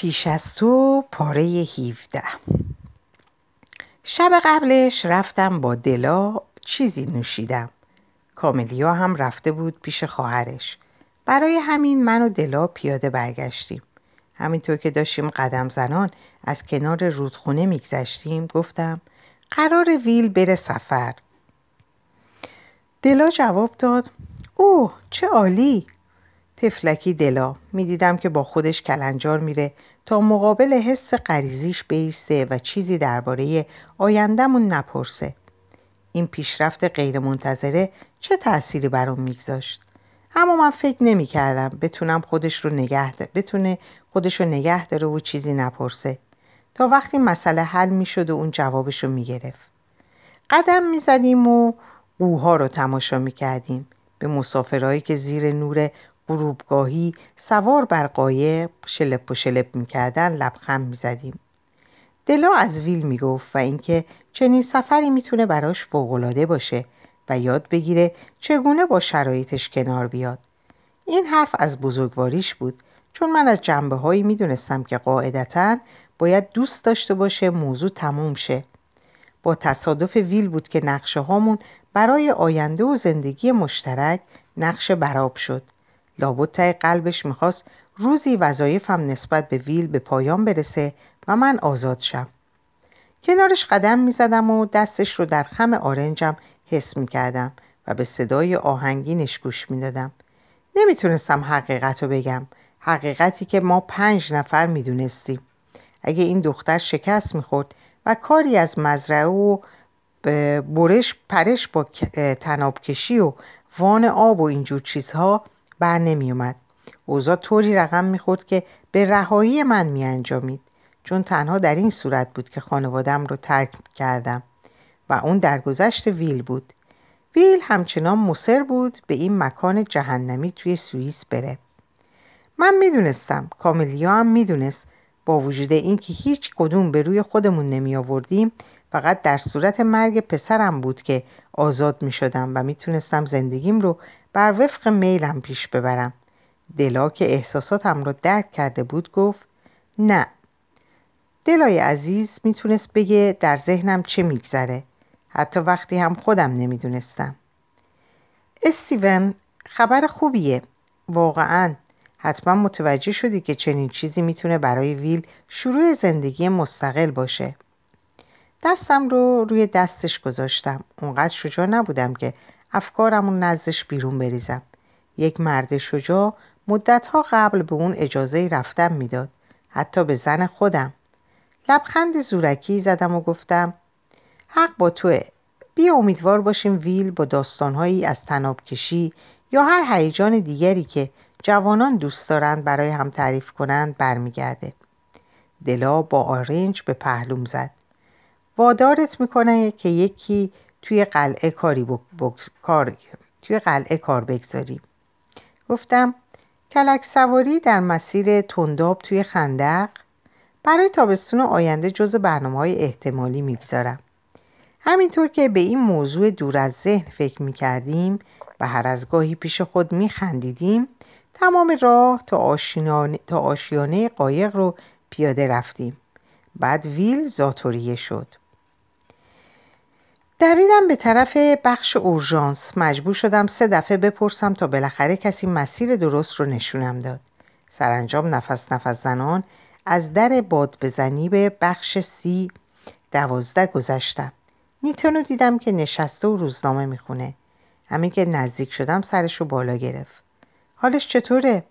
پیش از تو پاره 17 شب قبلش رفتم با دلا چیزی نوشیدم. کاملیا هم رفته بود پیش خواهرش. برای همین من و دلا پیاده برگشتیم. همینطور که داشتیم قدم زنان از کنار رودخونه میگذشتیم گفتم قرار ویل بره سفر. دلا جواب داد اوه چه عالی! تفلکی دلا. می‌دیدم که با خودش کلنجار میره تا مقابل حس غریزیش بیسته و چیزی درباره آیندهمون نپرسه. این پیشرفت غیرمنتظره چه تأثیری برام میگذاشت؟ اما من فکر نمی کردم بتونم خودش رو نگه ده. بتونه خودش رو نگه داره و چیزی نپرسه. تا وقتی مسئله حل می شد و اون جوابش رو می گرفت قدم می زدیم و قوها رو تماشا می کردیم به مسافرهایی که زیر نور غروبگاهی سوار بر قایق شلپ و شلپ می‌کردن لبخند می‌زدیم. دلا از ویل می‌گفت و اینکه چنین سفری می‌تونه براش فوقالعاده باشه و یاد بگیره چگونه با شرایطش کنار بیاد. این حرف از بزرگواریش بود چون من از جنبه هایی می‌دونستم که قاعدتا باید دوست داشته باشه موضوع تموم شه. با تصادف ویل بود که نقشه هامون برای آینده و زندگی مشترک نقشه براب شد. لابد تای قلبش می‌خواست روزی وظایفم نسبت به ویل به پایان برسه و من آزاد شم. کنارش قدم می‌زدم و دستش رو در خم آرنجم حس می‌کردم و به صدای آهنگینش گوش می‌دادم. نمی‌تونستم حقیقت رو بگم حقیقتی که ما پنج نفر می‌دونستیم. اگه این دختر شکست می‌خورد و کاری از مزرعه و برش پرش با تناب کشی و وان آب و اینجور چیزها بر نمی اومد. اوضاع طوری رقم می‌خورد که به رهایی من می انجامید چون تنها در این صورت بود که خانوادم رو ترک کردم و اون درگذشت ویل بود ویل همچنان مصر بود به این مکان جهنمی توی سوئیس بره من می‌دونستم کاملیا هم می‌دونست با وجود اینکه هیچ قدوم به روی خودمون نمی آوردیم فقط در صورت مرگ پسرم بود که آزاد می شدم و می‌تونستم زندگیم رو بر وفق میلم پیش ببرم. دلا که احساساتم را درک کرده بود گفت نه. دلای عزیز می‌تونست بگه در ذهنم چه میگذره. حتی وقتی هم خودم نمی‌دونستم. استیون خبر خوبیه. واقعا. حتما متوجه شدی که چنین چیزی می‌تونه برای ویل شروع زندگی مستقل باشه. دستم رو روی دستش گذاشتم. اونقدر شجاع نبودم که افکارم رو نزدش بیرون بریزم. یک مرد شجاع مدتها قبل به اون اجازه رفتن می‌داد. حتی به زن خودم. لبخند زورکی زدم و گفتم حق با توه. بیا امیدوار باشیم ویل با داستانهایی از تناب کشی یا هر هیجان دیگری که جوانان دوست دارند برای هم تعریف کنند برمیگرده. دلا با آرنج به پهلوم زد. وادارت می‌کنه که یکی توی قلعه کاری کار توی قلعه کار بگذاریم. گفتم کلک سواری در مسیر تنداب توی خندق. برای تابستون آینده جز برنامه های احتمالی می‌گذارم. همینطور که به این موضوع دور از ذهن فکر می‌کردیم و هر از گاهی پیش خود میخندیدیم تمام راه تا, تا آشیانه قایق رو پیاده رفتیم. بعد ویل زاتوریه شد. دویدم به طرف بخش اورژانس. مجبور شدم سه دفعه بپرسم تا بالاخره کسی مسیر درست رو نشونم داد. سرانجام نفس نفس زنان از در باد بزنی به بخش سی دوازده گذشتم. نیتن رو دیدم که نشسته و روزنامه می‌خونه. همین که نزدیک شدم سرش رو بالا گرفت. حالش چطوره؟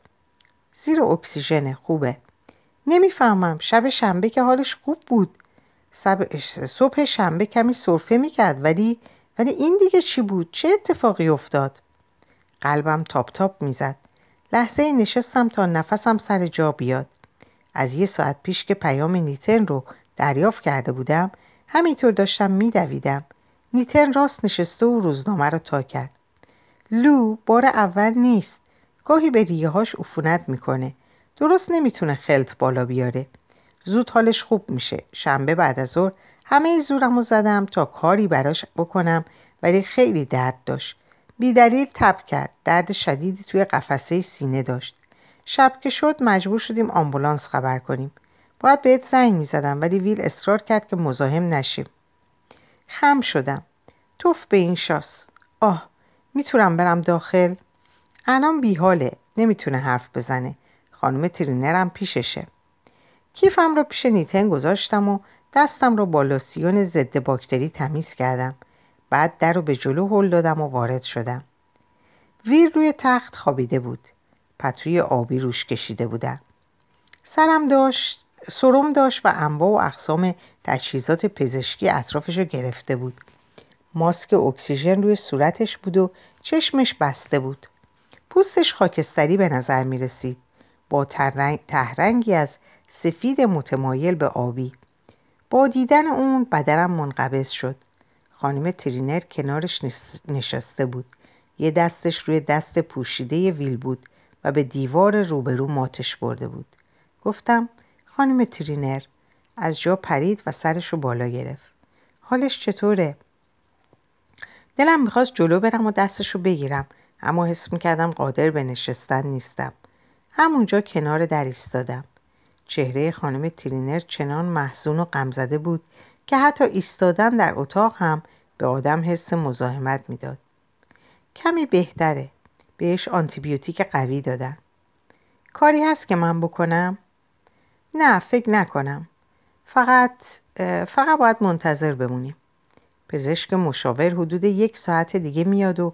زیر اکسیژن خوبه. نمی‌فهمم. شب شنبه که حالش خوب بود. صبح شنبه کمی سرفه می‌کرد ولی ولی این دیگه چی بود؟ چه اتفاقی افتاد؟ قلبم تاپ تاپ می‌زد. لحظه نشستم تا نفسم سر جا بیاد. از یه ساعت پیش که پیام نیتن رو دریافت کرده بودم همینطور داشتم میدویدم. نیتن راست نشسته و روزنامه رو تا کرد. لو بار اول نیست. گاهی به ریه هاش عفونت می‌کنه. درست نمی‌تونه خلط بالا بیاره. زود حالش خوب میشه. شنبه بعد از ظهر همه زورم رو زدم تا کاری براش بکنم ولی خیلی درد داشت. بیدلیل تب کرد. درد شدیدی توی قفسه سینه داشت. شب که شد مجبور شدیم آمبولانس خبر کنیم. باید بهت زنگ می‌زدم ولی ویل اصرار کرد که مزاحم نشیم. خم شدم. توف به این شاس. آه می‌تونم برم داخل؟ الان بیحاله. نمی‌تونه حرف بزنه. خانم ترینرم پیششه. کیفم رو پیش نیتن گذاشتم و دستم رو با لاسیون ضد باکتری تمیز کردم. بعد در رو به جلو هل دادم و وارد شدم. ویر روی تخت خوابیده بود. پتوی آبی روش کشیده بودن. سرم داشت سرم داشت و انواع و اقسام تجهیزات پزشکی اطرافش رو گرفته بود. ماسک اکسیژن روی صورتش بود و چشمش بسته بود. پوستش خاکستری به نظر می رسید. با تهرنگی از سفید متمایل به آبی. با دیدن اون بدنم منقبض شد. خانم ترینر کنارش نشسته بود. یه دستش روی دست پوشیده ویل بود و به دیوار روبرو ماتش برده بود. گفتم خانم ترینر از جا پرید و سرش رو بالا گرفت. حالش چطوره؟ دلم می‌خواست جلو برم و دستش رو بگیرم اما حس می‌کردم قادر به نشستن نیستم. همونجا کنار در ایستادم. چهره خانم ترینر چنان محزون و غمزده بود که حتی ایستادن در اتاق هم به آدم حس مزاحمت می‌داد. کمی بهتره. بهش آنتیبیوتیک قوی دادن. کاری هست که من بکنم؟ نه فکر نکنم. فقط فقط باید منتظر بمونیم. پزشک مشاور حدود یک ساعت دیگه میاد و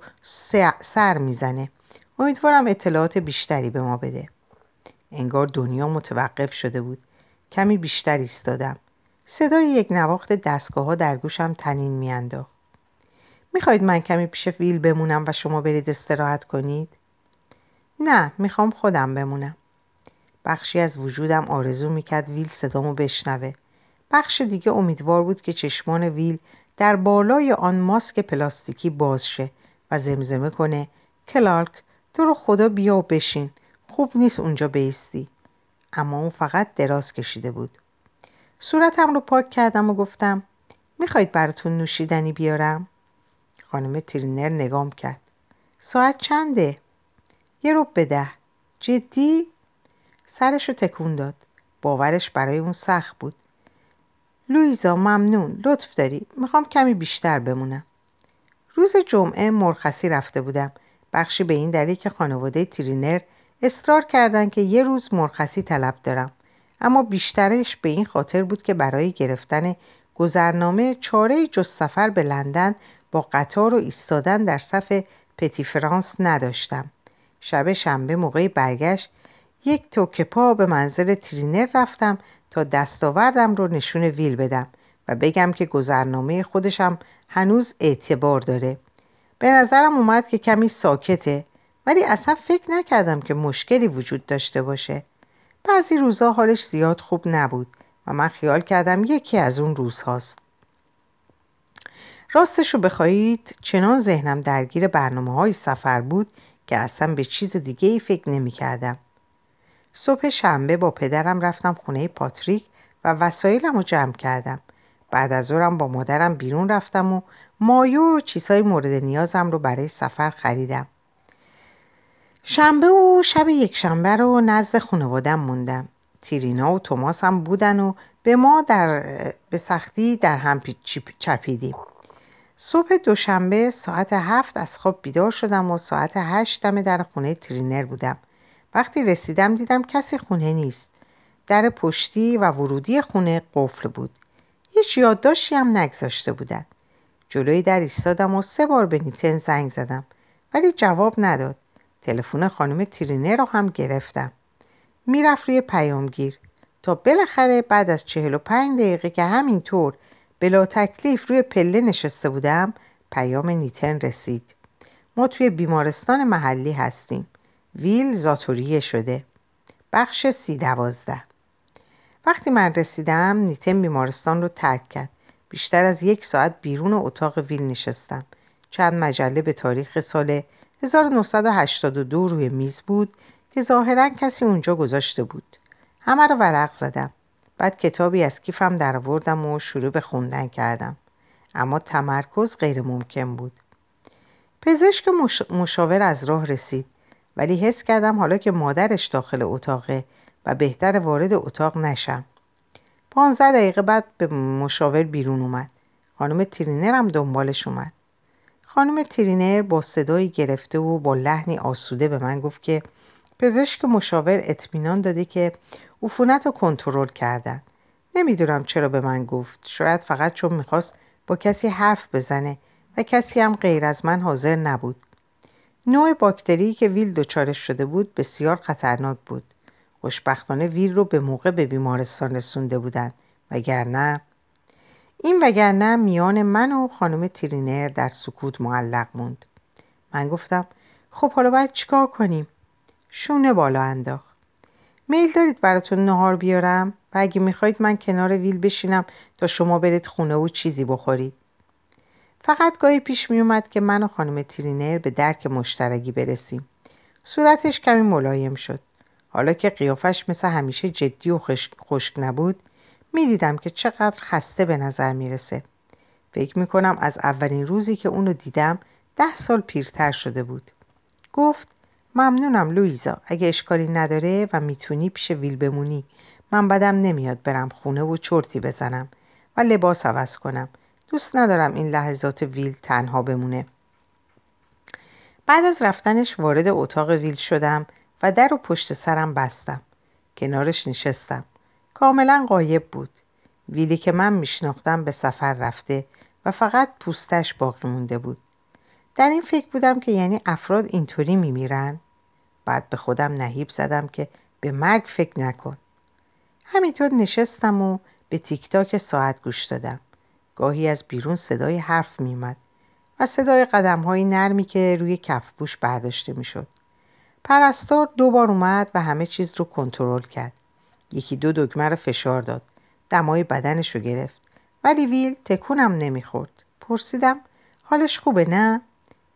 سر می‌زنه. امیدوارم اطلاعات بیشتری به ما بده. انگار دنیا متوقف شده بود. کمی بیشتر ایستادم. صدای یک نواخت دستگاه ها در گوشم تنین میانداخت. می‌خواید من کمی پیش ویل بمونم و شما برید استراحت کنید؟ نه می‌خوام خودم بمونم. بخشی از وجودم آرزو می‌کرد ویل صدامو بشنوه. بخش دیگه امیدوار بود که چشمان ویل در بالای آن ماسک پلاستیکی باز شه و زمزمه کنه. کلارک تو رو خدا بیا و بشین. خوب نیست اونجا بیستی. اما اون فقط دراز کشیده بود. صورتم رو پاک کردم و گفتم می‌خواید براتون نوشیدنی بیارم؟ خانم ترینر نگام کرد. ساعت چنده؟ یه رو بده جدی؟ سرش رو تکون داد. باورش برای اون سخت بود. لویزا ممنون. لطف داری. می‌خوام کمی بیشتر بمونم. روز جمعه مرخصی رفته بودم. بخشی به این دلیل که خانواده ترینر اصرار کردند که یه روز مرخصی طلب دارم. اما بیشترش به این خاطر بود که برای گرفتن گذرنامه چاره جز سفر به لندن با قطار و ایستادن در صف پتی فرانس نداشتم. شب شنبه موقع برگشت یک توکه پا به منزل ترینر رفتم تا دستاوردم رو نشون ویل بدم و بگم که گذرنامه خودشم هنوز اعتبار داره. به نظرم اومد که کمی ساکته ولی اصلا فکر نکردم که مشکلی وجود داشته باشه بعضی روزها حالش زیاد خوب نبود و من خیال کردم یکی از اون روزهاست راستش رو بخواهید چنان ذهنم درگیر برنامه های سفر بود که اصلا به چیز دیگه ای فکر نمی کردم. صبح شنبه با پدرم رفتم خونه پاتریک و وسایلم رو جمع کردم. بعد از اورم با مادرم بیرون رفتم و مایو و چیزهای مورد نیازم رو برای سفر خریدم. شنبه و شب یک شنبه رو نزد خانوادم موندم. تیرینا و توماس هم بودن و به ما در به سختی در هم چپیدیم. صبح دوشنبه ساعت هفت از خواب بیدار شدم و ساعت هشت دم در خونه ترینر بودم. وقتی رسیدم دیدم کسی خونه نیست. در پشتی و ورودی خونه قفل بود. هیچ یادداشتی هم نگذاشته بودن. جلوی در ایستادم و سه بار به نیتن زنگ زدم ولی جواب نداد. تلفن خانم ترینر رو هم گرفتم. می‌رفت روی پیامگیر. تا بالاخره بعد از چهل و پنج دقیقه که همینطور بلا تکلیف روی پله نشسته بودم پیام نیتن رسید. ما توی بیمارستان محلی هستیم. ویل زاتوریه شده. بخش سی دوازده. وقتی من رسیدم نیتن بیمارستان رو ترک کرد. بیشتر از یک ساعت بیرون اتاق ویل نشستم. چند مجله به تاریخ سال 1982 روی میز بود که ظاهرا کسی اونجا گذاشته بود. همه رو ورق زدم. بعد کتابی از کیفم در آوردم و شروع به خوندن کردم. اما تمرکز غیر ممکن بود. پزشک مشاور از راه رسید ولی حس کردم حالا که مادرش داخل اتاقه و بهتر وارد اتاق نشم. پانزده دقیقه بعد به مشاور بیرون اومد. خانم ترینر هم دنبالش اومد. خانم ترینر با صدایی گرفته و با لحنی آسوده به من گفت که پزشک مشاور اطمینان داده که عفونت رو کنترل کردن. نمی‌دونم چرا به من گفت. شاید فقط چون می‌خواست با کسی حرف بزنه و کسی هم غیر از من حاضر نبود. نوع باکتری که ویل دچارش شده بود بسیار خطرناک بود. خوشبختانه ویل رو به موقع به بیمارستان رسونده بودند وگرنه این وگرنه میان من و خانم ترینر در سکوت معلق موند. من گفتم خب حالا باید چیکار کنیم؟ شونه بالا انداخت. میل دارید براتون نهار بیارم؟ و اگه می‌خواید من کنار ویل بشینم تا شما برید خونه و چیزی بخورید. فقط گاهی پیش میومد که من و خانم ترینر به درک مشترکی برسیم. صورتش کمی ملایم شد. حالا که قیافش مثل همیشه جدی و خشک نبود می‌دیدم که چقدر خسته به نظر می‌رسه. فکر می‌کنم از اولین روزی که اونو دیدم ده سال پیرتر شده بود. گفت ممنونم لویزا اگه اشکالی نداره و می‌تونی پیش ویل بمونی. من بدم نمیاد برم خونه و چرتی بزنم و لباس عوض کنم. دوست ندارم این لحظات ویل تنها بمونه. بعد از رفتنش وارد اتاق ویل شدم و در و پشت سرم بستم. کنارش نشستم. کاملا قایب بود. ویلی که من میشناختم به سفر رفته و فقط پوستش باقی مونده بود. در این فکر بودم که یعنی افراد اینطوری میمیرن. بعد به خودم نهیب زدم که به مرگ فکر نکن. همینطور نشستم و به تیک تاک ساعت گوش دادم. گاهی از بیرون صدای حرف میومد و صدای قدم های نرمی که روی کفپوش برداشته می‌شد. پرستار دو بار اومد و همه چیز رو کنترل کرد. یکی دو دکمه رو فشار داد. دمای بدنش رو گرفت. ولی ویل تکونم نمی‌خورد. پرسیدم حالش خوبه نه؟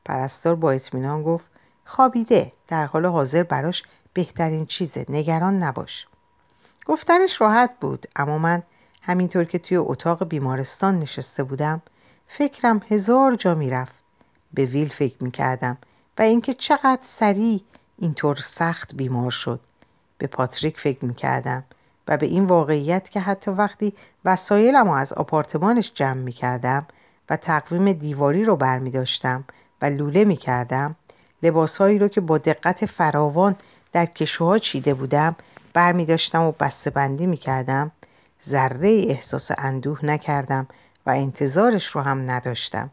پرستار با اطمینان گفت خوابیده. در حال حاضر براش بهترین چیزه نگران نباش. گفتنش راحت بود اما من همینطور که توی اتاق بیمارستان نشسته بودم فکرم هزار جا می‌رفت. به ویل فکر می‌کردم و اینکه چقدر سریع اینطور سخت بیمار شد. به پاتریک فکر می‌کردم و به این واقعیت که حتی وقتی وسایلم از آپارتمانش جمع می‌کردم و تقویم دیواری رو برمیداشتم و لوله می‌کردم لباسهایی رو که با دقت فراوان در کشوها چیده بودم برمیداشتم و بسته بندی می‌کردم ذره احساس اندوه نکردم و انتظارش رو هم نداشتم.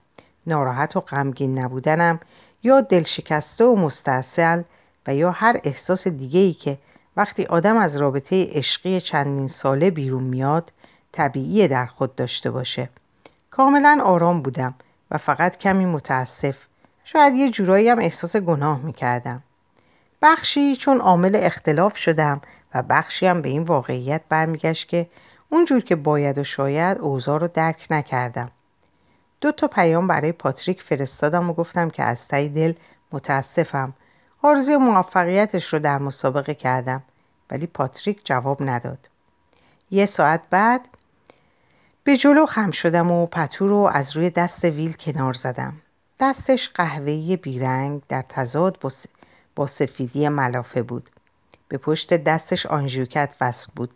ناراحت و غمگین نبودنم یا دلشکسته و مستاصل و یا هر احساس دیگه ای که وقتی آدم از رابطه عشقی چندین ساله بیرون میاد طبیعی در خود داشته باشه. کاملا آرام بودم و فقط کمی متاسف. شاید یه جورایی هم احساس گناه می‌کردم. بخشی چون عامل اختلاف شدم و بخشی هم به این واقعیت برمیگشت که اونجور که باید و شاید اوضاع رو درک نکردم. دو تا پیام برای پاتریک فرستادم و گفتم که از تای دل متاسفم. آرزوی موفقیتش رو در مسابقه کردم ولی پاتریک جواب نداد. یه ساعت بعد به جلو خم شدم و پتو رو از روی دست ویل کنار زدم. دستش قهوه‌ای بیرنگ در تضاد با سفیدی ملافه بود. به پشت دستش آنژیوکت وصل بود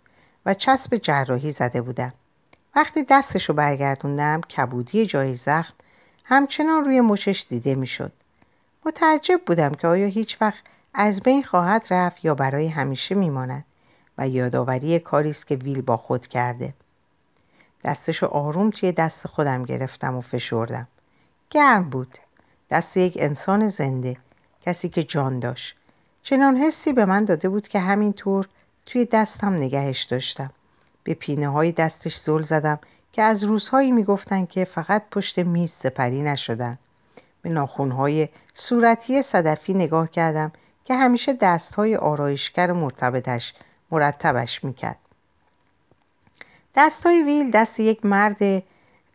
و چسب جراحی زده بودم. وقتی دستش رو برگردوندم کبودی جای زخم همچنان روی مچش دیده می‌شد. متعجب بودم که آیا هیچ وقت از بین خواهد رفت یا برای همیشه میماند و یادآوری کاری است که ویل با خود کرده. دستشو آروم توی دست خودم گرفتم و فشردم. گرم بود. دست یک انسان زنده. کسی که جان داشت. چنان حسی به من داده بود که همینطور توی دستم نگهش داشتم. به پینه های دستش زل زدم که از روزهایی می‌گفتن که فقط پشت میز سپری نشدن. به ناخونهای صورتی صدفی نگاه کردم که همیشه دستهای آرایشگر مرتبطش مرتبش می‌کرد. دستهای ویل دست یک مرد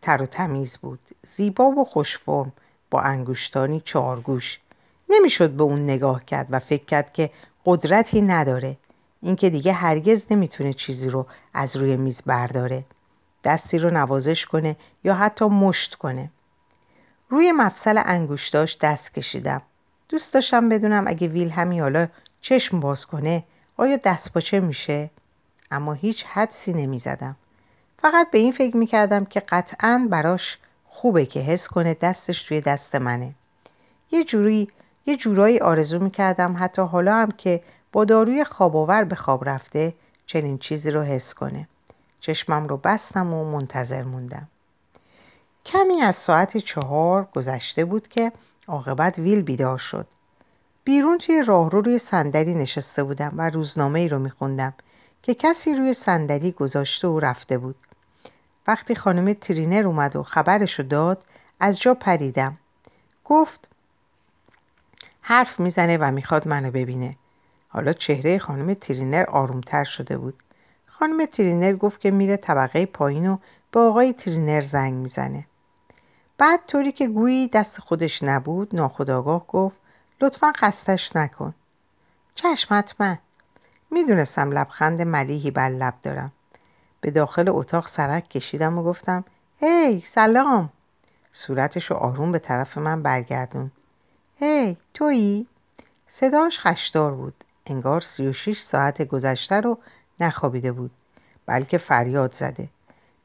تر و تمیز بود. زیبا و خوشفرم با انگشتانی چارگوش نمی‌شد به اون نگاه کرد و فکر کرد که قدرتی نداره. اینکه دیگه هرگز نمی‌تونه چیزی رو از روی میز برداره. دستی رو نوازش کنه یا حتی مشت کنه. روی مفصل انگشتاش دست کشیدم دوست داشتم بدونم اگه ویل همین حالا چشم باز کنه آیا دست باچه میشه؟ اما هیچ حدسی نمی‌زدم. فقط به این فکر می‌کردم که قطعا براش خوبه که حس کنه دستش توی دست منه. یه جوری یه جورایی آرزو می‌کردم حتی حالا هم که با داروی خواباور به خواب رفته چنین چیزی رو حس کنه. چشمم رو بستم و منتظر موندم. کمی از ساعت چهار گذشته بود که عاقبت ویل بیدار شد. بیرون توی راهرو روی صندلی نشسته بودم و روزنامه ای رو میخوندم که کسی روی صندلی گذاشته و رفته بود. وقتی خانم ترینر اومد و خبرشو داد از جا پریدم. گفت حرف می‌زنه و می‌خواد منو ببینه. حالا چهره خانم ترینر آرومتر شده بود. خانم ترینر گفت که میره طبقه پایین و به آقای ترینر زنگ می‌زنه. بعد طوری که گویی دست خودش نبود ناخداگاه گفت لطفا خستش نکن. چشمت من می‌دونستم لبخند ملیحی بر لب دارم. به داخل اتاق سرک کشیدم و گفتم هی سلام. صورتشو آروم به طرف من برگردون. هی تویی؟ صداش خشدار بود. انگار سی و شیش ساعت گذشته رو نخوابیده بود بلکه فریاد زده.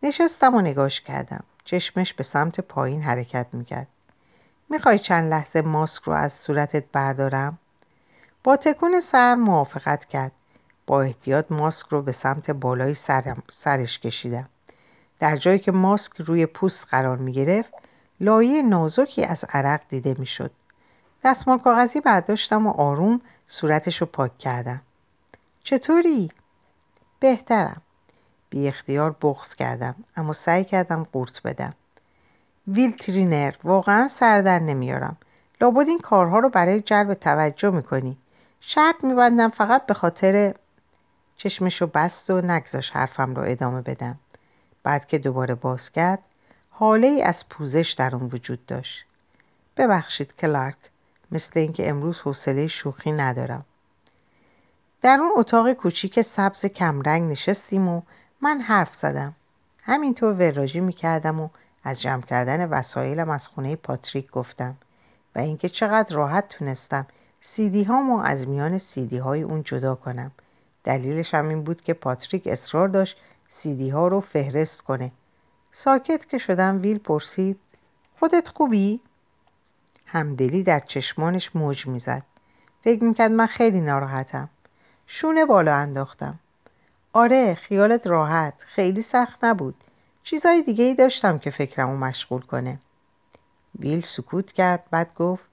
نشستم و نگاش کردم. چشمش به سمت پایین حرکت می‌کرد. می‌خوای چند لحظه ماسک رو از صورتت بردارم؟ با تکون سر موافقت کرد. با احتیاط ماسک رو به سمت بالای سرم، سرش کشیدم. در جایی که ماسک روی پوست قرار می گرفت لایه نازکی از عرق دیده می شد دستمال کاغذی برداشتم و آروم صورتش رو پاک کردم. چطوری؟ بهترم. بی اختیار بغز کردم اما سعی کردم قورت بدم. ویل ترینر واقعا سردر نمیارم. لابد این کارها رو برای جلب توجه می‌کنی. شرط میبندم فقط به خاطر چشمشو بست و نگذاش حرفم رو ادامه بدم. بعد که دوباره باز کرد حاله ای از پوزش در اون وجود داشت. ببخشید کلارک مثل اینکه امروز حوصله شوخی ندارم. در اون اتاق کوچیک سبز کمرنگ نشستیم و من حرف زدم. همینطور وراجی می‌کردم و از جمع کردن وسایلم از خونه پاتریک گفتم و اینکه چقدر راحت تونستم سیدی هامو از میان سیدی های اون جدا کنم. دلیلش هم این بود که پاتریک اصرار داشت سیدی ها رو فهرست کنه. ساکت که شدم ویل پرسید خودت خوبی؟ همدلی در چشمانش موج می‌زد. فکر می‌کرد من خیلی ناراحتم. شونه بالا انداختم. آره خیالت راحت. خیلی سخت نبود. چیزای دیگه ای داشتم که فکرمو مشغول کنه. ویل سکوت کرد بعد گفت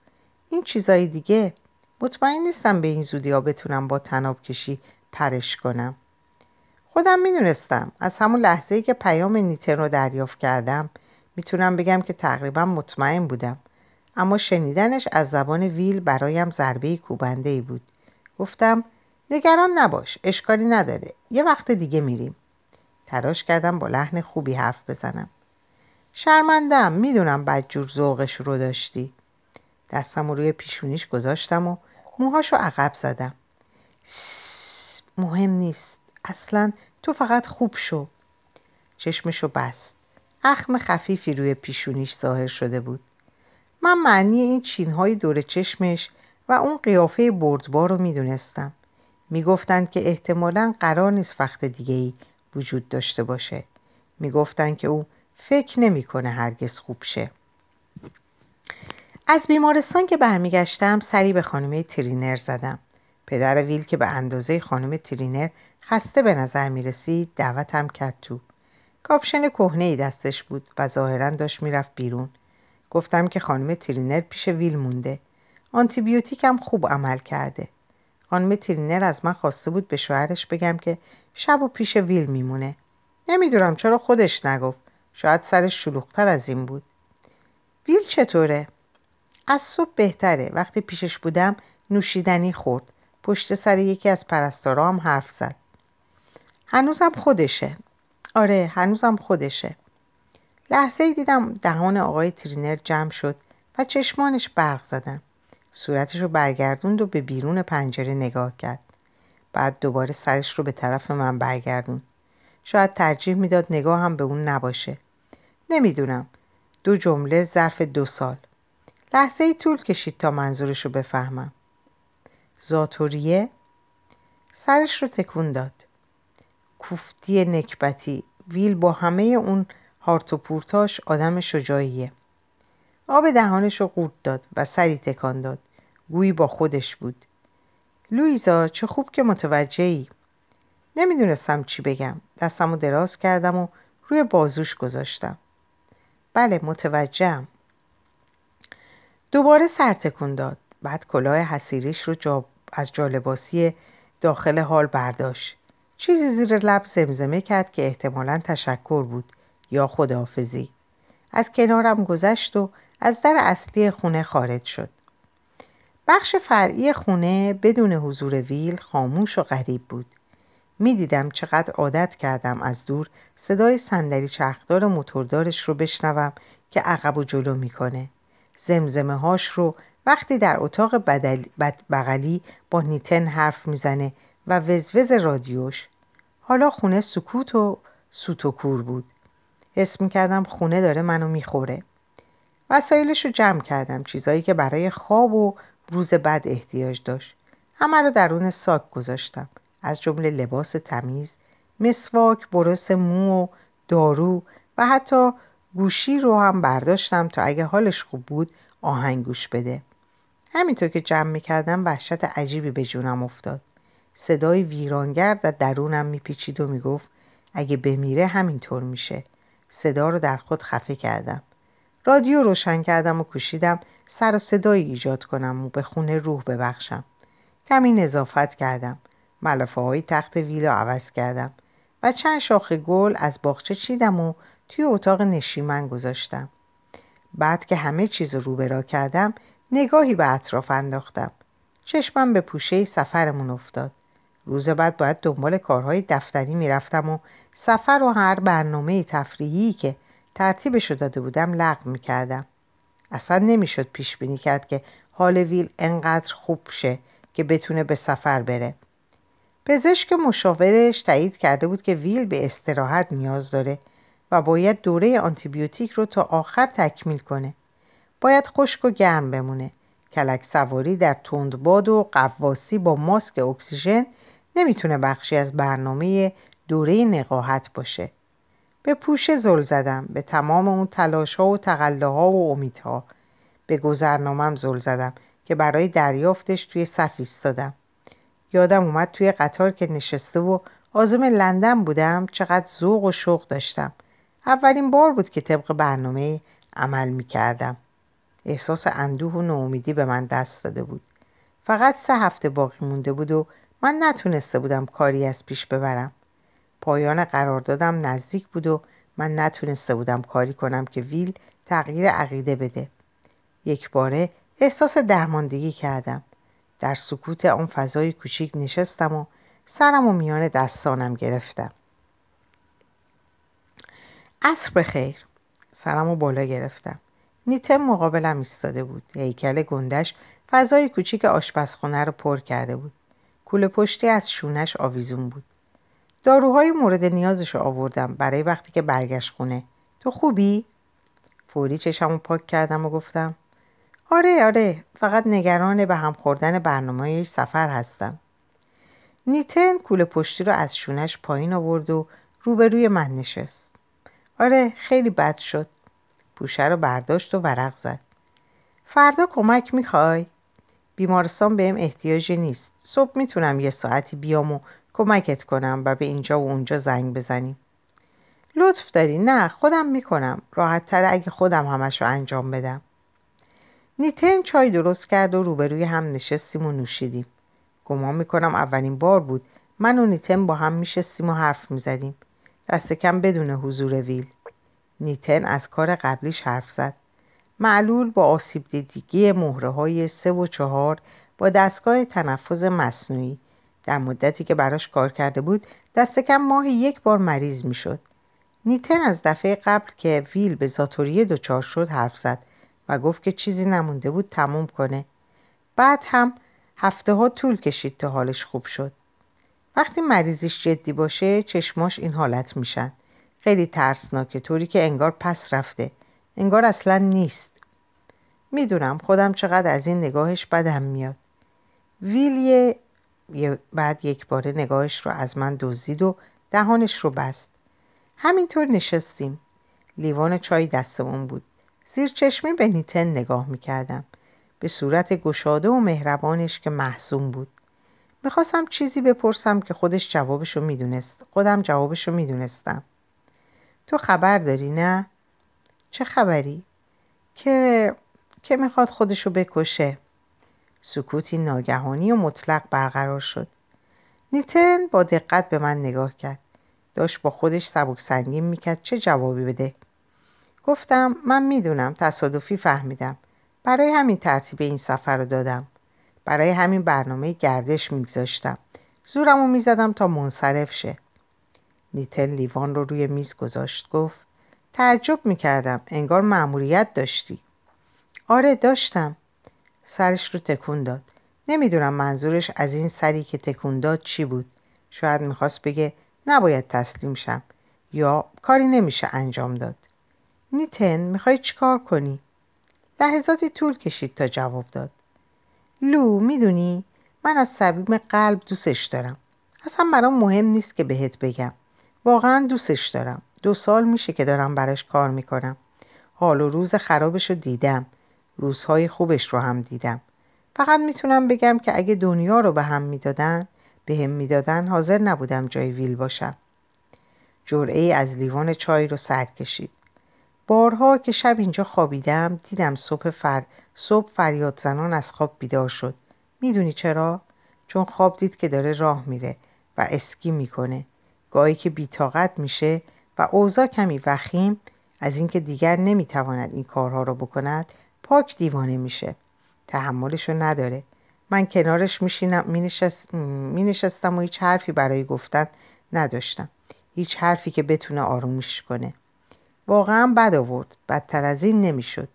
این چیزای دیگه؟ مطمئن نیستم به این زودی ها بتونم با تناب کشی پرش کنم. خودم می‌دونستم. از همون لحظه ای که پیام نیتن رو دریافت کردم می‌تونم بگم که تقریبا مطمئن بودم. اما شنیدنش از زبان ویل برایم ضربه کوبنده ای بود. گفتم نگران نباش اشکالی نداره. یه وقت دیگه میریم. تلاش کردم با لحن خوبی حرف بزنم. شرمندم می‌دونم بدجور ذوقش رو داشتی. دستم رو روی پیشونیش گذاشتم و موهاشو عقب زدم. مهم نیست. اصلا تو فقط خوب شو. چشمشو بست. اخم خفیفی روی پیشونیش ظاهر شده بود. من معنی این چینهای دور چشمش و اون قیافه بردبار رو می‌دونستم. می‌گفتند که احتمالا قرار نیست وقت دیگه ای وجود داشته باشه. می‌گفتند که او فکر نمی‌کنه هرگز خوب شه. از بیمارستان که برمیگشتم سری به خانم ترینر زدم. پدر ویل که به اندازه خانم ترینر خسته به نظر می رسید دعوتم کرد تو. کاپشن کهنه ای دستش بود و ظاهرا داشت می‌رفت بیرون. گفتم که خانم ترینر پیش ویل مونده. آنتیبیوتیکم خوب عمل کرده. خانم ترینر از من خواسته بود به شوهرش بگم که شب و پیش ویل میمونه. نمی‌دونم چرا خودش نگفت. شاید سرش شلوغتر از این بود. ویل چطوره؟ از صبح بهتره. وقتی پیشش بودم نوشیدنی خورد. پشت سر یکی از پرستارا هم حرف زد. هنوزم خودشه. آره هنوزم خودشه. لحظه دیدم دهان آقای ترینر جمع شد و چشمانش برق زدن. صورتش رو برگردوند و به بیرون پنجره نگاه کرد. بعد دوباره سرش رو به طرف من برگردوند. شاید ترجیح می‌داد نگاه هم به اون نباشه. نمی‌دونم. دو جمله ظرف دو سال. لحظه ای طول کشید تا منظورش رو بفهمم. زاتوریه؟ سرش رو تکون داد. کوفتی نکبتی. ویل با همه اون هارت پورتاش آدم شجاعیه آب دهانش رو قورت داد و سری تکان داد. گویی با خودش بود. لویزا چه خوب که متوجهی. نمی‌دونستم چی بگم. دستم رو دراز کردم و روی بازوش گذاشتم. بله متوجهم. دوباره سر تکون داد. بعد کلاه حسیریش رو جا... از جالباسی داخل حال برداشت. چیزی زیر لب زمزمه کرد که احتمالا تشکر بود یا خداحافظی. از کنارم گذشت و از در اصلی خونه خارج شد. بخش فرعی خونه بدون حضور ویل خاموش و غریب بود. می‌دیدم چقدر عادت کردم از دور صدای صندلی چرخدار موتوردارش رو بشنوم که عقب و جلو می‌کنه. زمزمه هاش رو وقتی در اتاق بدل... بغلی با نیتن حرف می‌زنه و وزوز رادیوش حالا خونه سکوت و سوت و کور بود. حس می‌کردم خونه داره منو می‌خوره. وسایلش رو جمع کردم چیزایی که برای خواب و روز بعد احتیاج داشت. همه رو درون ساک گذاشتم. از جمله لباس تمیز مسواک برس مو و دارو و حتی گوشی رو هم برداشتم تا اگه حالش خوب بود آهنگ گوش بده. همینطور که جمع می‌کردم وحشت عجیبی به جونم افتاد. صدای ویرانگر در درونم میپیچید و می‌گفت اگه بمیره همینطور میشه. صدا رو در خود خفه کردم. رادیو روشن کردم و کوشیدم سر و صدایی ایجاد کنم و به خونه روح ببخشم. کمی نظافت کردم. ملافه های تخت ویلا عوض کردم و چند شاخه گل از باغچه چیدم و توی اتاق نشیمن گذاشتم. بعد که همه چیز رو برا کردم نگاهی به اطراف انداختم. چشمم به پوشه سفرمون افتاد. روز بعد باید دنبال کارهای دفتری می‌رفتم و سفر و هر برنامه تفریحی که ترتیبشو داده بودم لغو می‌کردم. اصلا نمی‌شد پیش بینی کرد که حال ویل انقدر خوب شه که بتونه به سفر بره. پزشک مشاورش تایید کرده بود که ویل به استراحت نیاز داره و باید دوره آنتیبیوتیک رو تا آخر تکمیل کنه. باید خشک و گرم بمونه. کلک سواری در تندباد و قواسی با ماسک اکسیژن نمی‌تونه بخشی از برنامه دوره نقاهت باشه. به پوشه زل زدم به تمام اون تلاش ها و تقله ها و امیدها. به گذرنامم زل زدم که برای دریافتش توی صف ایستادم. یادم اومد توی قطار که نشسته و آزم لندن بودم چقدر ذوق و شوق داشتم. اولین بار بود که طبق برنامه عمل می کردم. احساس اندوه و ناامیدی به من دست داده بود. فقط سه هفته باقی مونده بود و من نتونسته بودم کاری از پیش ببرم. پایان قراردادم نزدیک بود و من نتونسته بودم کاری کنم که ویل تغییر عقیده بده. یک باره احساس درماندگی کردم. در سکوت آن فضای کوچیک نشستم و سرم و میان دستانم گرفتم. عصر خیر سرم و بالا گرفتم. نیتم مقابلم ایستاده بود. هیکل گندش فضای کوچیک آشپزخونه رو پر کرده بود. کوله پشتی از شونش آویزون بود. داروهای مورد نیازش رو آوردم برای وقتی که برگشت خونه. تو خوبی؟ فوری چشمو پاک کردم و گفتم آره آره فقط نگران به هم خوردن برنامه سفر هستم. نیتن کوله پشتی رو از شونش پایین آورد و روبروی من نشست. آره خیلی بد شد. پوشه رو برداشت و ورق زد. فردا کمک می‌خوای؟ بیمارستان بهم احتیاجی نیست. صبح می‌تونم یه ساعتی بیام و کمکت کنم و به اینجا و اونجا زنگ بزنیم. لطف داری. نه خودم می‌کنم. راحت تر اگه خودم همش رو انجام بدم. نیتن چای درست کرد و روبروی هم نشستیم و نوشیدیم. گمان می‌کنم اولین بار بود. من و نیتن با هم میشستیم و حرف می‌زدیم. دست کم بدون حضور ویل. نیتن از کار قبلیش حرف زد. معلول با آسیب دیدگی مهره های سه و چهار با دستگاه تنفس مصنوعی در مدتی که براش کار کرده بود دست کم ماهی یک بار مریض می‌شد. نیتن از دفعه قبل که ویل به زاتوریه دچار شد حرف زد و گفت که چیزی نمونده بود تموم کنه. بعد هم هفته ها طول کشید تا حالش خوب شد. وقتی مریضیش جدی باشه چشماش این حالت میشن. خیلی ترسناکه طوری که انگار پس رفته. انگار اصلا نیست. می‌دونم خودم چقدر از این نگاهش بدم میاد ویل بعد یک باره نگاهش رو از من دزدید و دهانش رو بست. همینطور نشستیم. لیوان چای دستمون بود. زیر چشمی به نیتن نگاه می‌کردم. به صورت گشاده و مهربانش که محسوم بود. می‌خواستم چیزی بپرسم که خودش جوابشو می‌دونست. خودم جوابشو می‌دونستم. تو خبر داری نه؟ چه خبری؟ که که می‌خواد خودشو بکشه. سکوتی ناگهانی و مطلق برقرار شد. نیتن با دقت به من نگاه کرد. داشت با خودش سبک سنگین می‌کرد. چه جوابی بده؟ گفتم من می‌دونم تصادفی فهمیدم. برای همین ترتیب این سفر رو دادم. برای همین برنامه گردش میگذاشتم. زورمو می‌زدم تا منصرف شه. نیتل لیوان رو روی میز گذاشت. گفت تعجب می‌کردم. انگار مأموریت داشتی. آره داشتم. سرش رو تکون داد. نمی‌دونم منظورش از این سری که تکون داد چی بود. شاید می‌خواست بگه نباید تسلیم شم یا کاری نمیشه انجام داد. نیتن می‌خوای چیکار کنی؟ لحظاتی طول کشید تا جواب داد. لو می‌دونی من از صمیم قلب دوستش دارم. اصلا برام مهم نیست که بهت بگم. واقعا دوستش دارم. دو سال میشه که دارم براش کار می‌کنم. حال و روز خرابش رو دیدم. روزهای خوبش رو هم دیدم. فقط می‌تونم بگم که اگه دنیا رو به هم می‌دادن به هم می‌دادن حاضر نبودم جای ویل باشم. جرعه از لیوان چای رو سر کشید. بارها که شب اینجا خوابیدم دیدم صبح, فر... صبح فریاد زنان از خواب بیدار شد. می‌دونی چرا؟ چون خواب دید که داره راه میره و اسکی می‌کنه. گاهی که بیتاقت میشه و اوضاع کمی وخیم از اینکه دیگر نمی‌تواند این کارها رو بکند پاک دیوانه میشه. تحملشو نداره. من کنارش می نشستم و هیچ حرفی برای گفتن نداشتم. هیچ حرفی که بتونه آرومش کنه. واقعا بد آورد. بدتر از این نمی‌شد.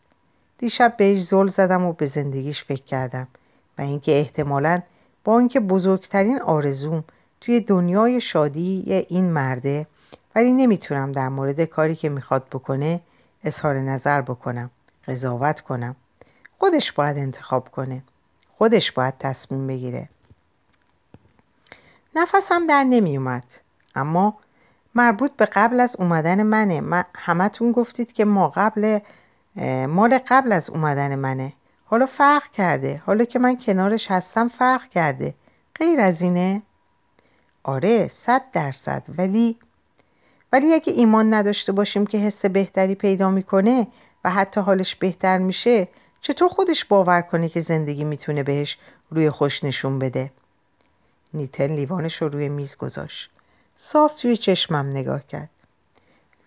دیشب بهش زل زدم و به زندگیش فکر کردم و اینکه احتمالا با اینکه بزرگترین آرزوم توی دنیای شادی این مرده ولی نمی‌تونم در مورد کاری که می‌خواد بکنه اظهار نظر بکنم. قضاوت کنم. خودش باید انتخاب کنه. خودش باید تصمیم بگیره. نفسم در نمی اومد اما مربوط به قبل از اومدن منه. من همتون گفتید که ما قبل مال قبل از اومدن منه. حالا فرق کرده. حالا که من کنارش هستم فرق کرده. غیر از اینه؟ آره صد درصد. ولی ولی اگه ایمان نداشته باشیم که حس بهتری پیدا می‌کنه و حتی حالش بهتر میشه چطور خودش باور کنه که زندگی می‌تونه بهش روی خوش نشون بده؟ نیتن لیوانش رو روی میز گذاشت. صاف توی چشمم نگاه کرد.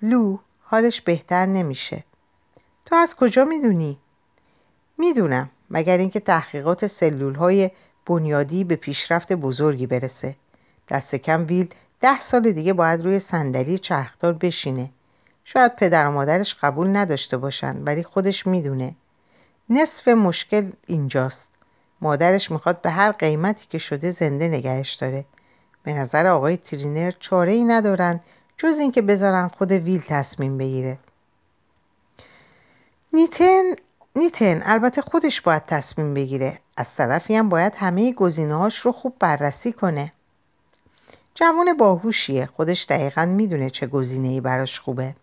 لو حالش بهتر نمیشه. تو از کجا می‌دونی؟ می‌دونم مگر اینکه تحقیقات سلول های بنیادی به پیشرفت بزرگی برسه. دست کم ویل ده سال دیگه باید روی صندلی چرخدار بشینه. شاید پدر و مادرش قبول نداشته باشن ولی خودش می‌دونه. نصف مشکل اینجاست. مادرش می‌خواد به هر قیمتی که شده زنده نگهش داره. به نظر آقای ترینر چاره ای ندارن جز اینکه بذارن خود ویل تصمیم بگیره. نیتن نیتن البته خودش باید تصمیم بگیره. از طرفی هم باید همه گزینه‌هاش رو خوب بررسی کنه. جوان باهوشیه. خودش دقیقا می‌دونه چه گزینه براش خوبه.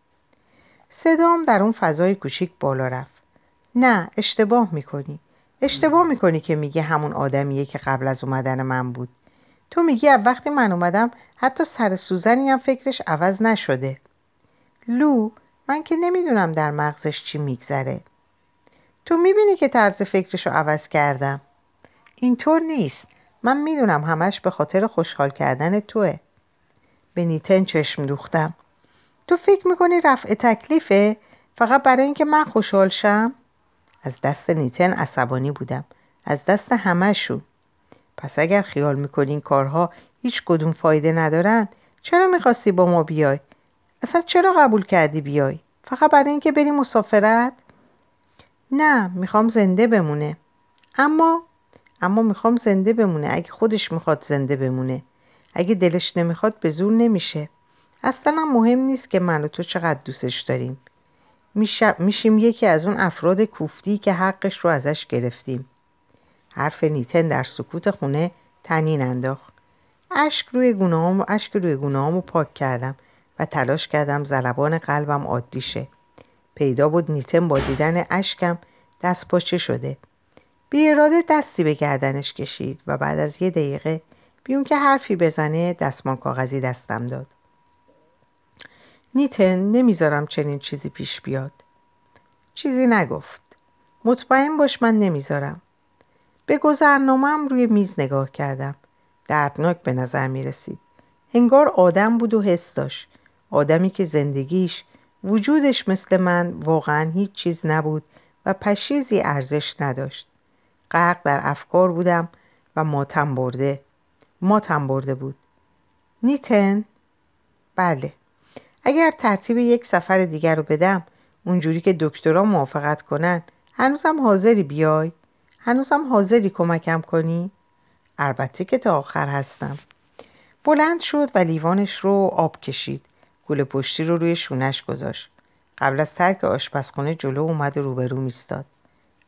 صدام در اون فضای کوچیک بالا رفت. نه اشتباه می‌کنی. اشتباه می‌کنی که میگه همون آدمیه که قبل از اومدن من بود. تو میگی از وقتی من اومدم حتی سر سوزنی هم فکرش عوض نشده. لو من که نمی‌دونم در مغزش چی میگذره. تو می‌بینی که طرز فکرشو عوض کردم. اینطور نیست. من می‌دونم همش به خاطر خوشحال کردن توه. به نیتن چشم دوختم. تو فکر می‌کنی رفع تکلیفه؟ فقط برای اینکه من خوشحال شم؟ از دست نیتن عصبانی بودم. از دست همهشون. پس اگر خیال می‌کنی این کارها هیچ کدوم فایده ندارن چرا می‌خواستی با ما بیای؟ اصلا چرا قبول کردی بیای؟ فقط برای اینکه بری مسافرت؟ نه می‌خوام زنده بمونه. اما اما می‌خوام زنده بمونه. اگه خودش می‌خواد زنده بمونه. اگه دلش نمی‌خواد به زور نمیشه. اصلا مهم نیست که من و تو چقدر دوستش داریم. میشیم یکی از اون افراد کوفتی که حقش رو ازش گرفتیم. حرف نیتن در سکوت خونه تنین انداخت. اشک روی گناهام اشک روی گناهامو پاک کردم و تلاش کردم زلبان قلبم عادی شه پیدا بود نیتن با دیدن اشکم دست پاچه شده. بی اراده دستی به گردنش کشید و بعد از یه دقیقه بیون که حرفی بزنه دستمان کاغذی دستم داد. نیتن نمی‌ذارم چنین چیزی پیش بیاد. چیزی نگفت. مطمئن باش من نمی‌ذارم. به گذرنامم روی میز نگاه کردم. دردناک به نظر می رسید انگار آدم بود و حس داشت. آدمی که زندگیش وجودش مثل من واقعا هیچ چیز نبود و پشیزی ارزش نداشت. غرق در افکار بودم و ماتم برده ماتم برده بود. نیتن؟ بله. اگر ترتیب یک سفر دیگر رو بدم اونجوری که دکترها موافقت کنن هنوزم حاضری بیای؟ هنوزم حاضری کمکم کنی؟ البته که تا آخر هستم. بلند شد و لیوانش رو آب کشید. گل پشتی رو روی شونش گذاشت. قبل از ترک آشپزخونه جلو اومد و روبرو میستاد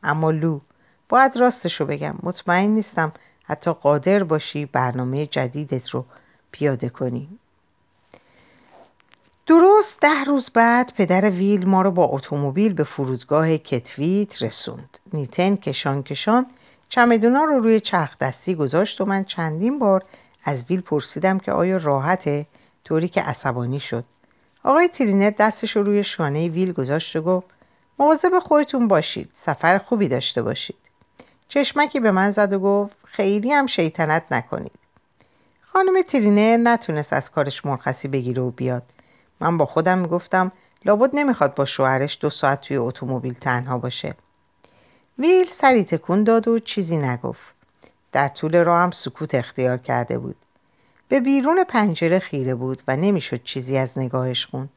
اما لو باید راستشو بگم. مطمئن نیستم حتی قادر باشی برنامه جدیدت رو پیاده کنی. درست ده روز بعد پدر ویل ما رو با اتومبیل به فرودگاه کتویت رسوند. نیتن کشان کشان چمدونا رو روی چرخ دستی گذاشت و من چندین بار از ویل پرسیدم که آیا راحته؟ طوری که عصبانی شد. آقای ترینر دستش رو روی شانه ویل گذاشت و گفت مواظب خودتون باشید سفر خوبی داشته باشید. چشمکی به من زد و گفت خیلی هم شیطنت نکنید. خانم ترینر نتونست از کارش مرخصی بگیره و بیاد. من با خودم می‌گفتم لابد نمی‌خواد با شوهرش دو ساعت توی اتومبیل تنها باشه. ویل سری تکون داد و چیزی نگفت. در طول راه هم سکوت اختیار کرده بود. به بیرون پنجره خیره بود و نمی‌شد چیزی از نگاهش خون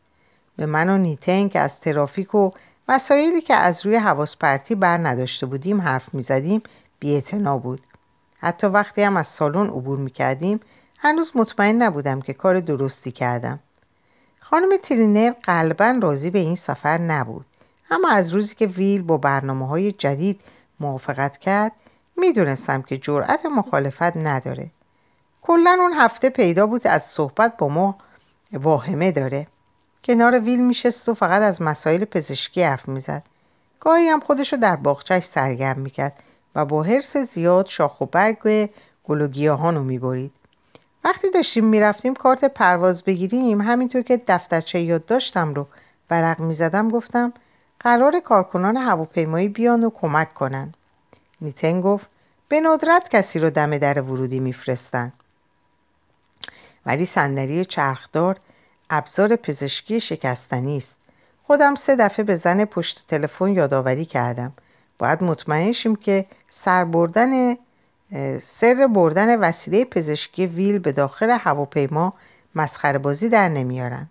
به من و نیتن که از ترافیک و مسائلی که از روی حواس پرتی بر نداشته بودیم حرف می‌زدیم بیعتنا بود. حتی وقتی هم از سالن عبور می‌کردیم هنوز مطمئن نبودم که کار درستی کردم. خانم ترینر قلبا راضی به این سفر نبود. اما از روزی که ویل با برنامه های جدید موافقت کرد می‌دونستم که جرأت مخالفت نداره. کلا اون هفته پیدا بود از صحبت با ما واهمه داره. کنار ویل میشست و فقط از مسائل پزشکی حرف می‌زد. گاهی هم خودشو در باغچهش سرگرم می‌کرد و با حرس زیاد شاخ و برگ گل و گیاهانو می‌برید. وقتی داشتیم می‌رفتیم کارت پرواز بگیریم همینطور که دفترچه یاد داشتم رو برق می‌زدم گفتم قرار کارکنان هواپیمایی بیان و کمک کنن. نیتن گفت به ندرت کسی رو دم در ورودی میفرستن. ولی صندلی چرخدار ابزار پزشکی شکستنی است. خودم سه دفعه به زن پشت تلفن یادآوری کردم. باید مطمئن شیم که سر بردن سر بردن وسیله پزشکی ویل به داخل هواپیما مسخره بازی در نمیارن.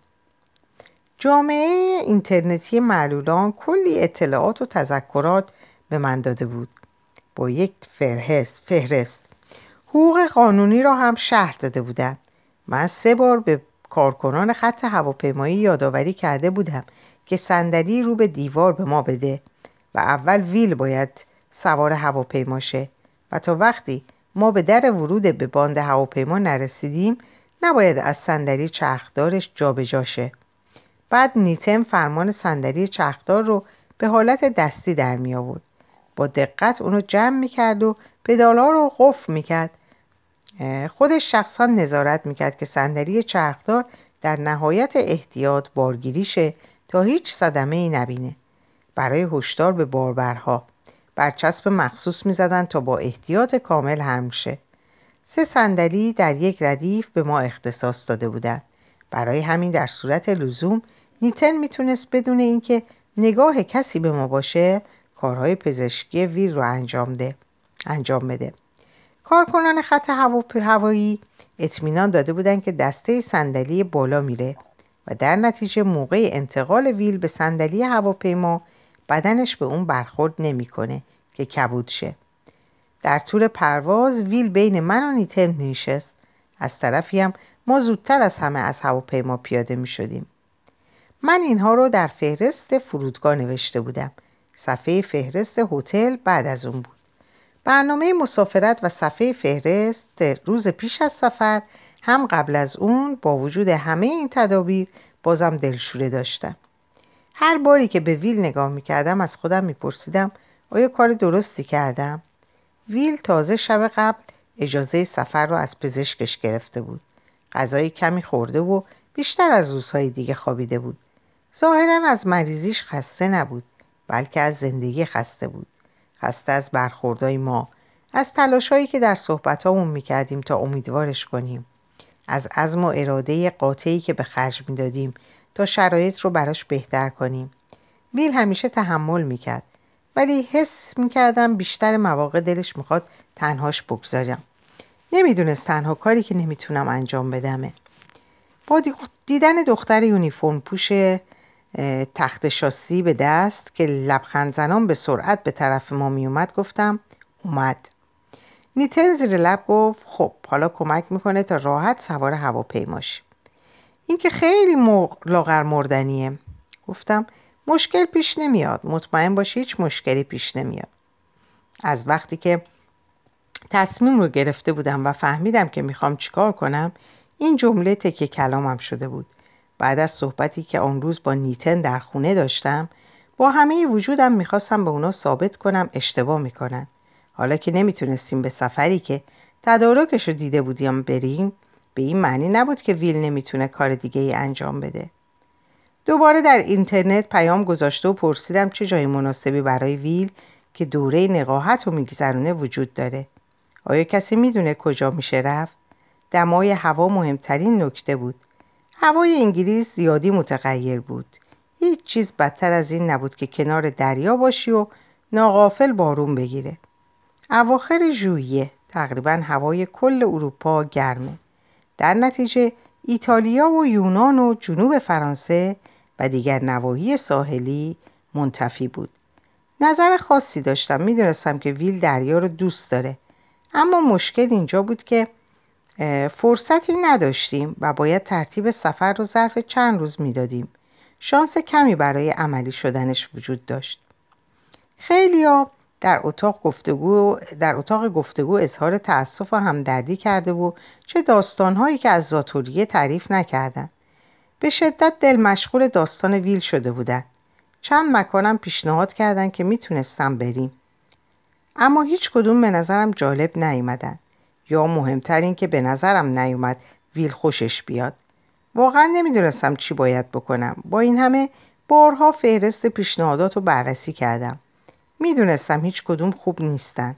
جامعه اینترنتی معلولان کلی اطلاعات و تذکرات به من داده بود. با یک فهرست فهرست. حقوق قانونی را هم شهر داده بودند من سه بار به کارکنان خط هواپیمایی یادآوری کرده بودم که صندلی رو به دیوار به ما بده و اول ویل باید سوار هواپیما شه. و تا وقتی ما به در ورود به باند هواپیما نرسیدیم نباید از صندلی چرخدارش جابجا شه. بعد نیتم فرمان صندلی چرخدار رو به حالت دستی در می آورد. با دقت اونو جمع می‌کرد و پدالا رو قفل می‌کرد خودش شخصا نظارت می‌کرد که صندلی چرخدار در نهایت احتیاط بارگیریشه تا هیچ صدمه ای نبینه. برای هشدار به باربرها. برچسب مخصوص می‌زدن تا با احتیاط کامل هم شه. سه صندلی در یک ردیف به ما اختصاص داده بودند. برای همین در صورت لزوم نیتن می‌تونست بدون اینکه نگاه کسی به ما باشه کارهای پزشکی ویل رو انجام ده انجام بده. کارکنان خط هوایی اطمینان داده بودند که دسته صندلی بالا میره و در نتیجه موقع انتقال ویل به صندلی هواپیما بدنش به اون برخورد نمی‌کنه که کبود شه. در طول پرواز ویل بین من و نیتن نشست از طرفی هم ما زودتر از همه از هواپیما پیاده می شدیم من اینها رو در فهرست فرودگاه نوشته بودم. صفحه فهرست هتل بعد از اون بود. برنامه مسافرت و صفحه فهرست روز پیش از سفر هم قبل از اون با وجود همه این تدابیر بازم دلشوره داشتم. هر باری که به ویل نگاه می‌کردم از خودم میپرسیدم آیا کار درستی کردم؟ ویل تازه شب قبل اجازه سفر را از پزشکش گرفته بود. غذای کمی خورده و بیشتر از روزهای دیگه خوابیده بود. ظاهرا از مریضیش خسته نبود بلکه از زندگی خسته بود. خسته از برخوردهای ما از تلاشهایی که در صحبتامون می‌کردیم تا امیدوارش کنیم. از عزم و اراده قاطعی که به خرج می‌دادیم تا شرایط رو براش بهتر کنیم. ویل همیشه تحمل می‌کرد ولی حس می‌کردم بیشتر مواقع دلش می‌خواد تنهاش بگذارم. نمی‌دونست تنها کاری که نمی‌تونم انجام بدمه. با دیدن دختر یونیفرم پوش تخت شاسی به دست که لبخند زنان به سرعت به طرف ما میومد گفتم اومد. نیتن زیر لب گفت خب حالا کمک می‌کنه تا راحت سوار هواپیماش. این که خیلی لاغر مردنیه. گفتم مشکل پیش نمیاد. مطمئن باشی هیچ مشکلی پیش نمیاد. از وقتی که تصمیم رو گرفته بودم و فهمیدم که می‌خوام چیکار کنم این جمله تکه کلامم شده بود. بعد از صحبتی که آن روز با نیتن در خونه داشتم با همه وجودم می‌خواستم به اونا ثابت کنم اشتباه می‌کنن. حالا که نمی‌تونستیم به سفری که تدارکش رو دیده بودیم بریم به این معنی نبود که ویل نمی‌تونه کار دیگه ای انجام بده. دوباره در اینترنت پیام گذاشته و پرسیدم چه جای مناسبی برای ویل که دوره نقاهت و میگذرونه وجود داره. آیا کسی می‌دونه کجا میشه رفت؟ دمای هوا مهمترین نکته بود. هوای انگلیس زیادی متغیر بود. هیچ چیز بدتر از این نبود که کنار دریا باشی و ناغافل بارون بگیره. اواخر ژوئیه تقریبا هوای کل اروپا گرمه. در نتیجه ایتالیا و یونان و جنوب فرانسه و دیگر نواحی ساحلی منتفی بود. نظر خاصی داشتم می‌دونستم که ویل دریا رو دوست داره. اما مشکل اینجا بود که فرصتی نداشتیم و باید ترتیب سفر رو ظرف چند روز می‌دادیم. شانس کمی برای عملی شدنش وجود داشت. خیلیا در اتاق گفتگو در اتاق گفتگو اظهار تأسف و همدردی کرده و چه داستانهایی که از زاتوریه تعریف نکردند به شدت دل مشغول داستان ویل شده بودن. چند مکانم پیشنهاد کردند که می‌تونستم بریم. اما هیچ کدوم به نظرم جالب نیومدن. یا مهمتر این که به نظرم نیومد ویل خوشش بیاد. واقعا نمی‌دونستم چی باید بکنم. با این همه بارها فهرست پیشنهادات رو بررسی کردم. می‌دونستم هیچ کدوم خوب نیستن.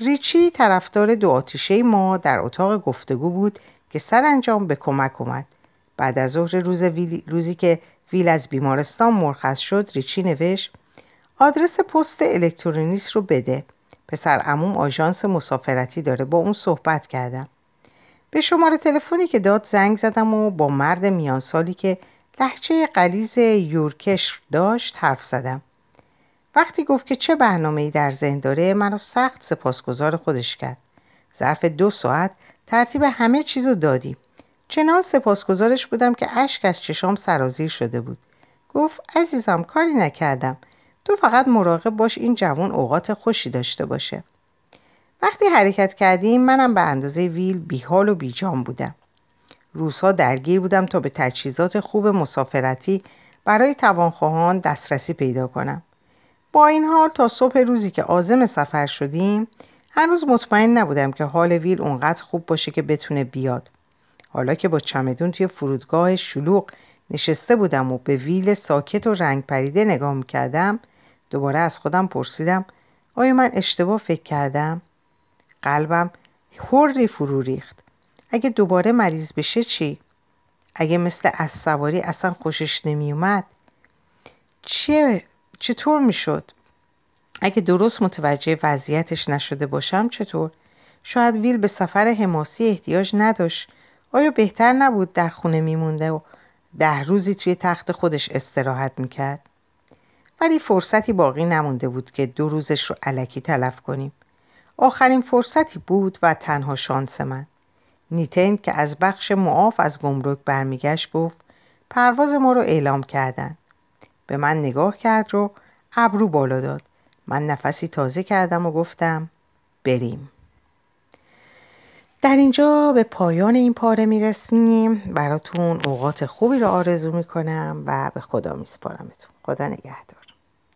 ریچی طرفدار دو آتیشه ما در اتاق گفتگو بود که سرانجام به کمک اومد. بعد از ظهر روز روزی که ویل از بیمارستان مرخص شد ریچی نوشت آدرس پست الکترونیس رو بده. پسر عموم آژانس مسافرتی داره. با اون صحبت کردم. به شماره تلفنی که داد زنگ زدم و با مرد میان سالی که لحچه قلیز یورکش داشت حرف زدم. وقتی گفت که چه برنامه ای در ذهن داره منو سخت سپاسگزار خودش کرد. ظرف دو ساعت ترتیب همه چیزو دادیم. چنان سپاسگزارش بودم که اشک از چشام سرازیر شده بود. گفت عزیزم کاری نکردم. تو فقط مراقب باش این جوان اوقات خوشی داشته باشه. وقتی حرکت کردیم منم به اندازه ویل بیحال و بیجام بودم. روزها درگیر بودم تا به تجهیزات خوب مسافرتی برای توانخواهان دسترسی پیدا کنم. با این حال تا صبح روزی که عازم سفر شدیم هنوز مطمئن نبودم که حال ویل اونقدر خوب باشه که بتونه بیاد حالا که با چمدون توی فرودگاه شلوغ نشسته بودم و به ویل ساکت و رنگ پریده نگاه می‌کردم دوباره از خودم پرسیدم آیا من اشتباه فکر کردم؟ قلبم حری فرو ریخت اگه دوباره مریض بشه چی؟ اگه مثل از سواری اصلا خوشش نمیومد چه چطور می‌شد؟ اگه درست متوجه وضعیتش نشده باشم چطور؟ شاید ویل به سفر حماسی احتیاج نداشت آیا بهتر نبود در خونه میمونده و ده روزی توی تخت خودش استراحت می‌کرد؟ ولی فرصتی باقی نمونده بود که دو روزش رو علکی تلف کنیم آخرین فرصتی بود و تنها شانس من نیتن که از بخش معاف از گمرک برمیگشت گفت پرواز ما رو اعلام کردن به من نگاه کرد رو ابرو بالا داد. من نفسی تازه کردم و گفتم بریم. در اینجا به پایان این پاره می‌رسیم. براتون اوقات خوبی رو آرزو می‌کنم و به خدا میسپارمتون. خدا نگهدار.